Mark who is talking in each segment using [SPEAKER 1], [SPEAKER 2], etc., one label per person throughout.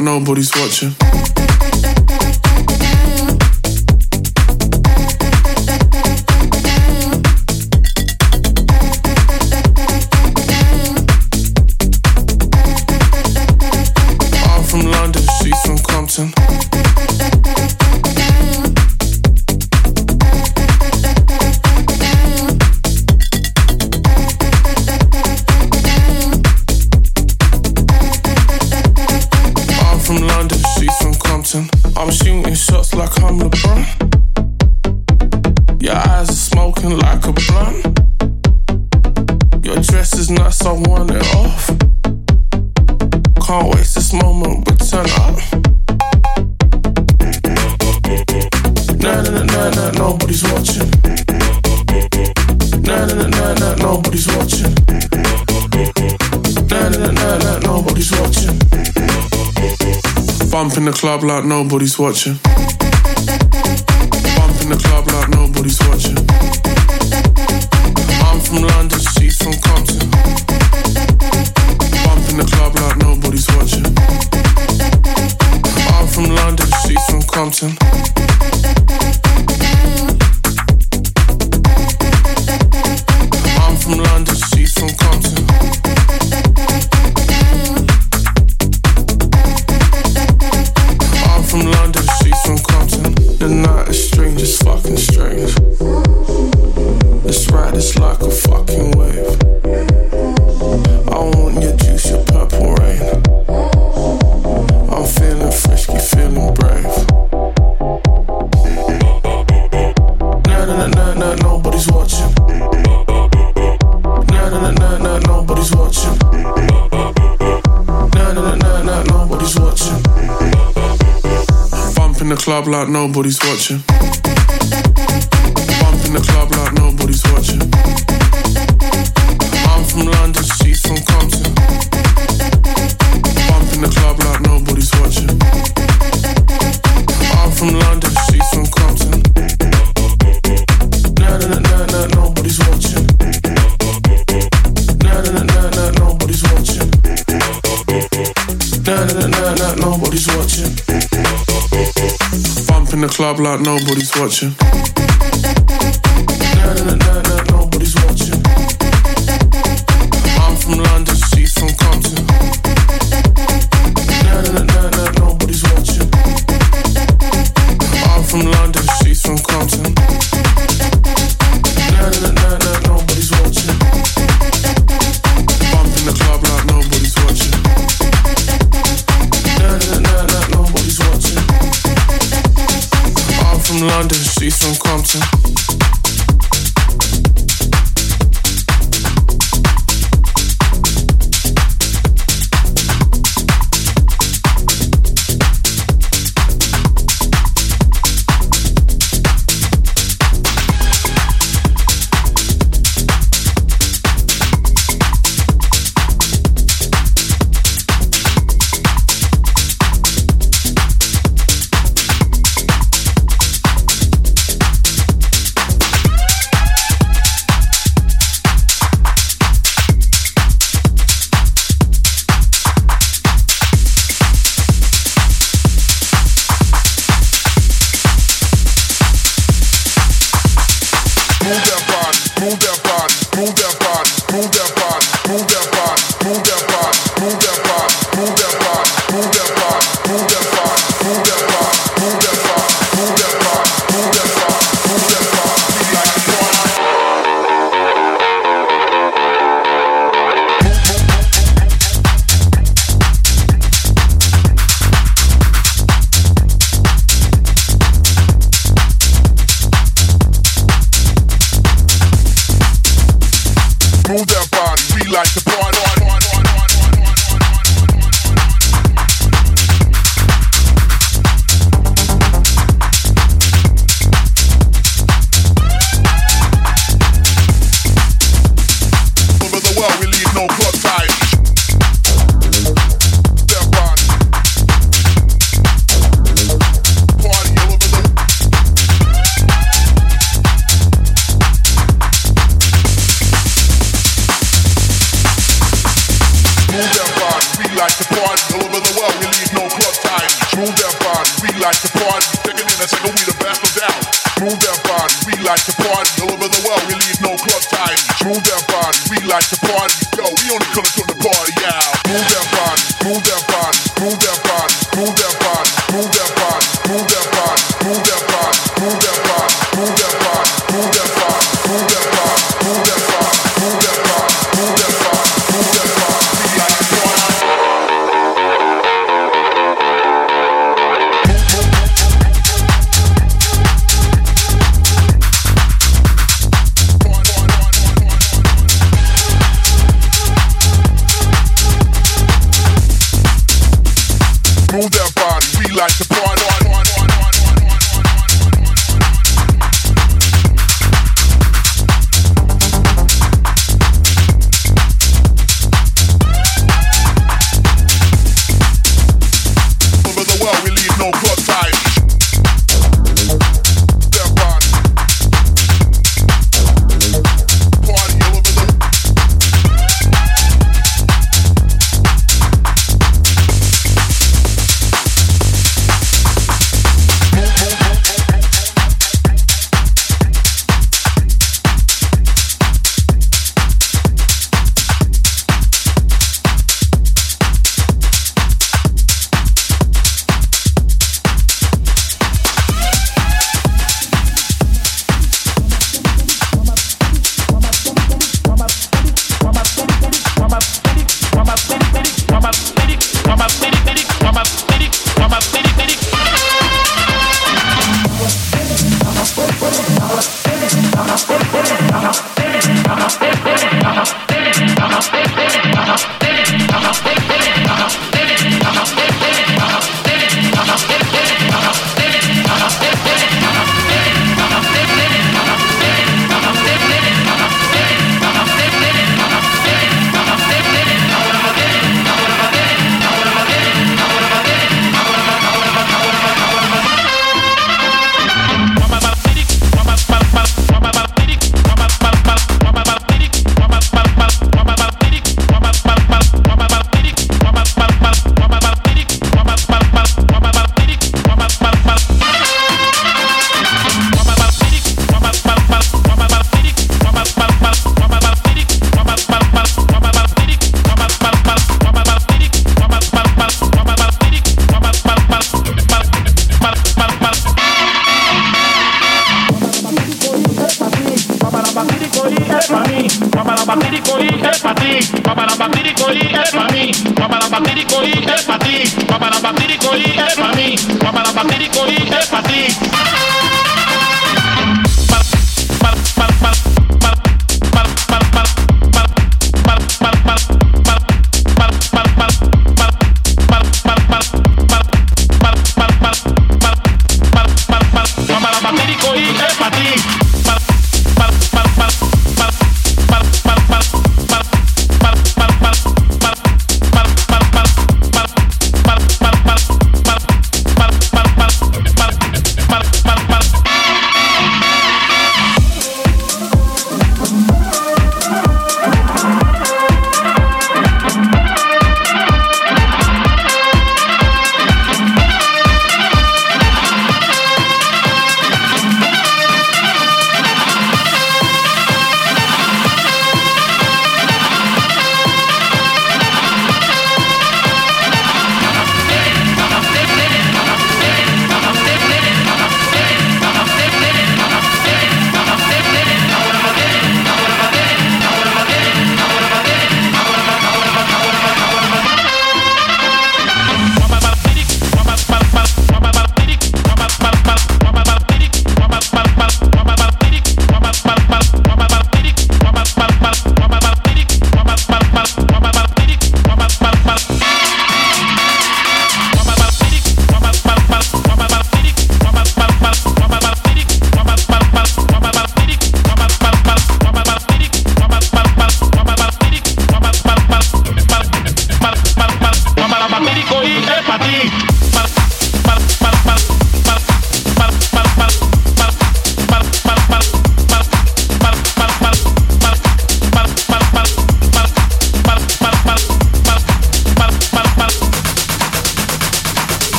[SPEAKER 1] nobody's blah, nobody's watching. nobody's like nobody's watching.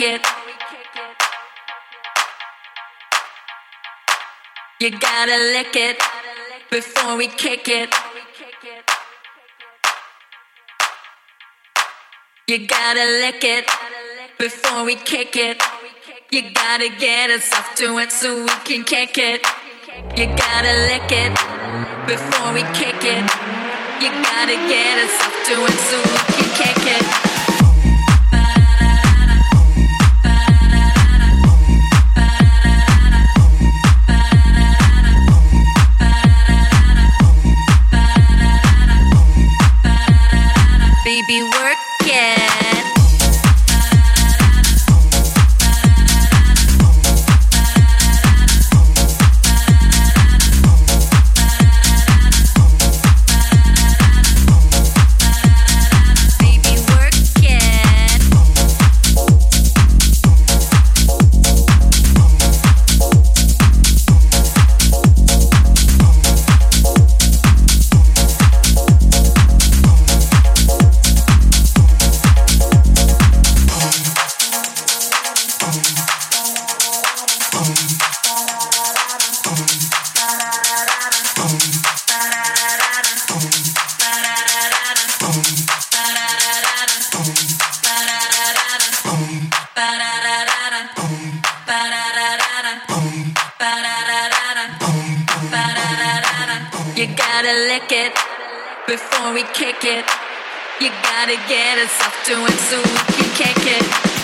[SPEAKER 2] You gotta lick it before we kick it.
[SPEAKER 3] You gotta lick it, before we kick it. You gotta get us off to it so we can kick it. You gotta lick it before we kick it. You gotta get us off to it so we can kick it. Baby work
[SPEAKER 4] gotta lick it before we kick it. You gotta get us off to it so we can kick it.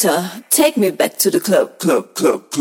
[SPEAKER 5] Take me back to the club,
[SPEAKER 1] club, club, club.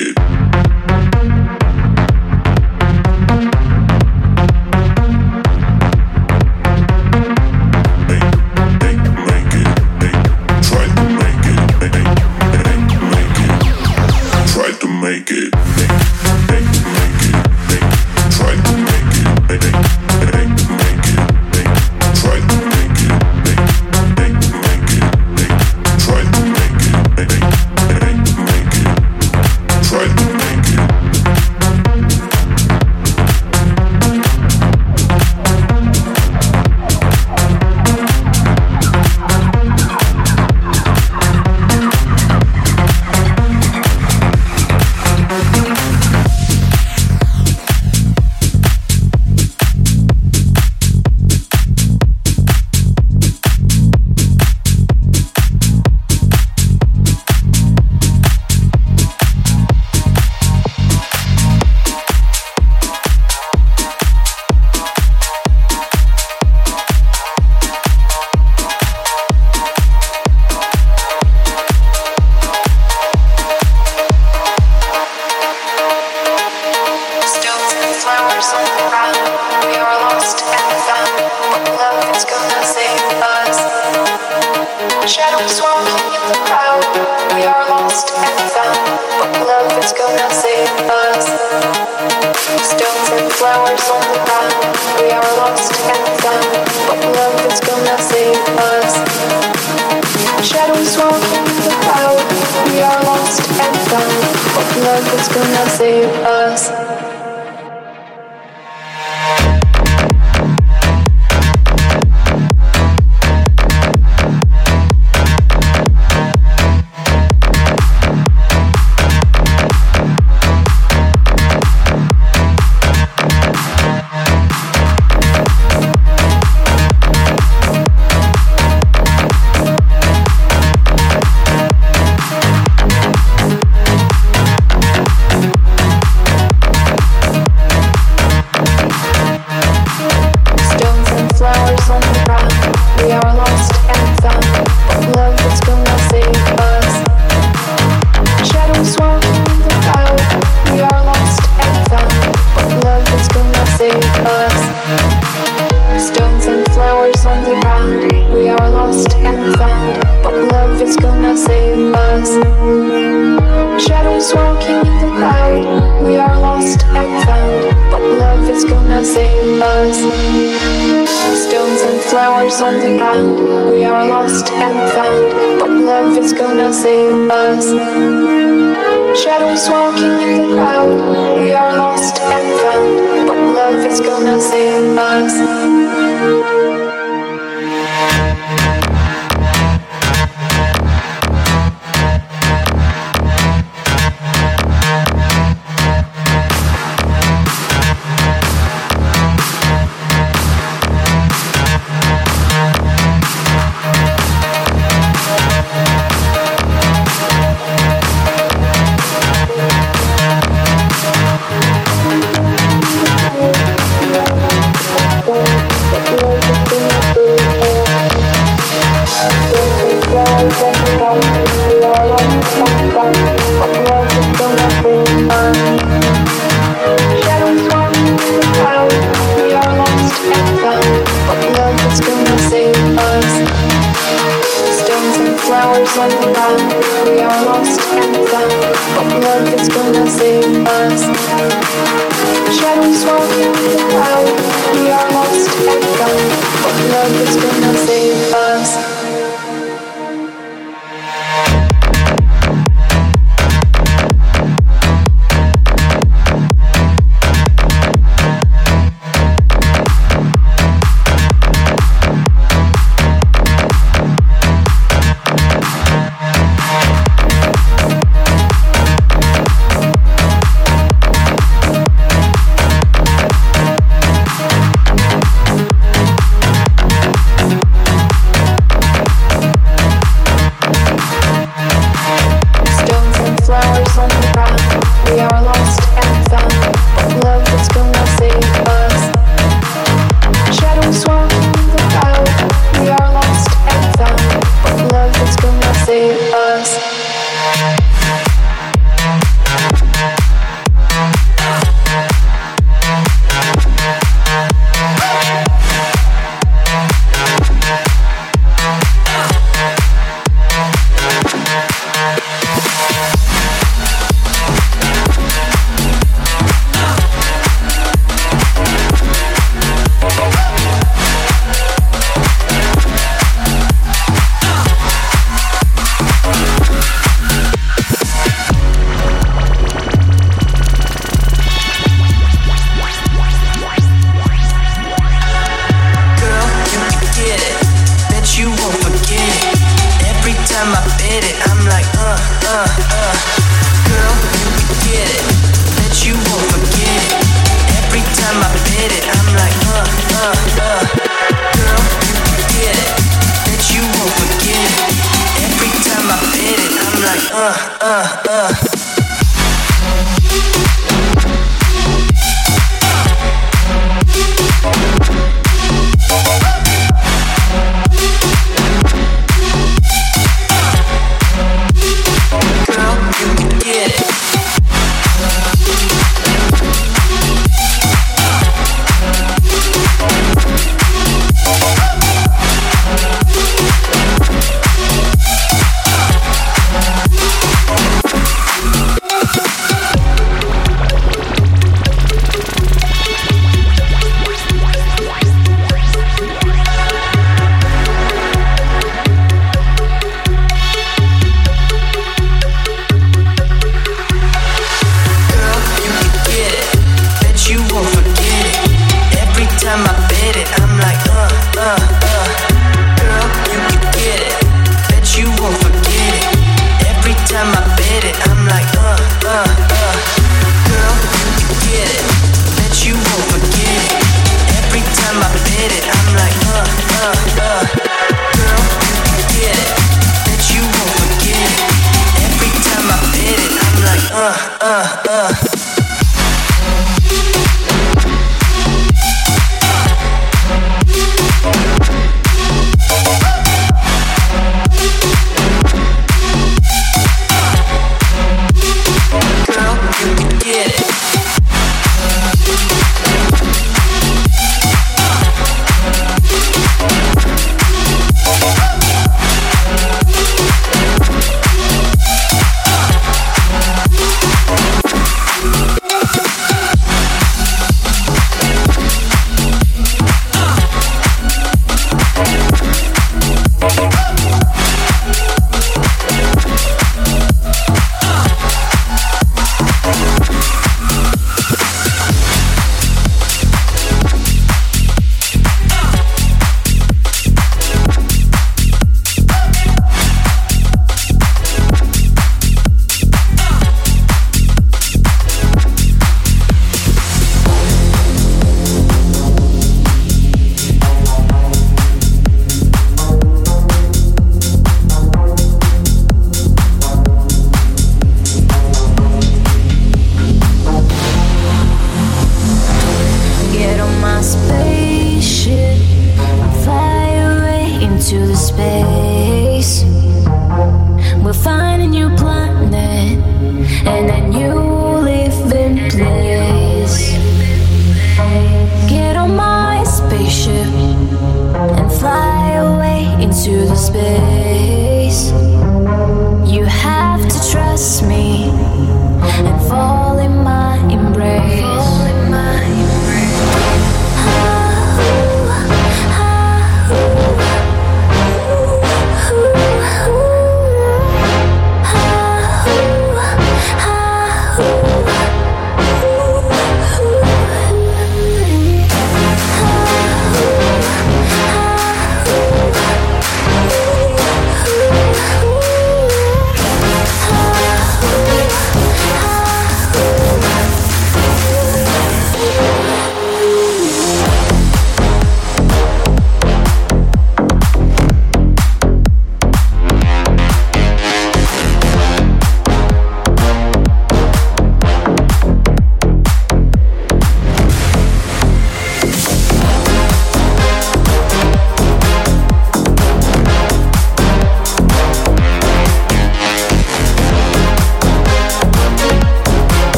[SPEAKER 3] kid.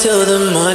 [SPEAKER 3] Till the morning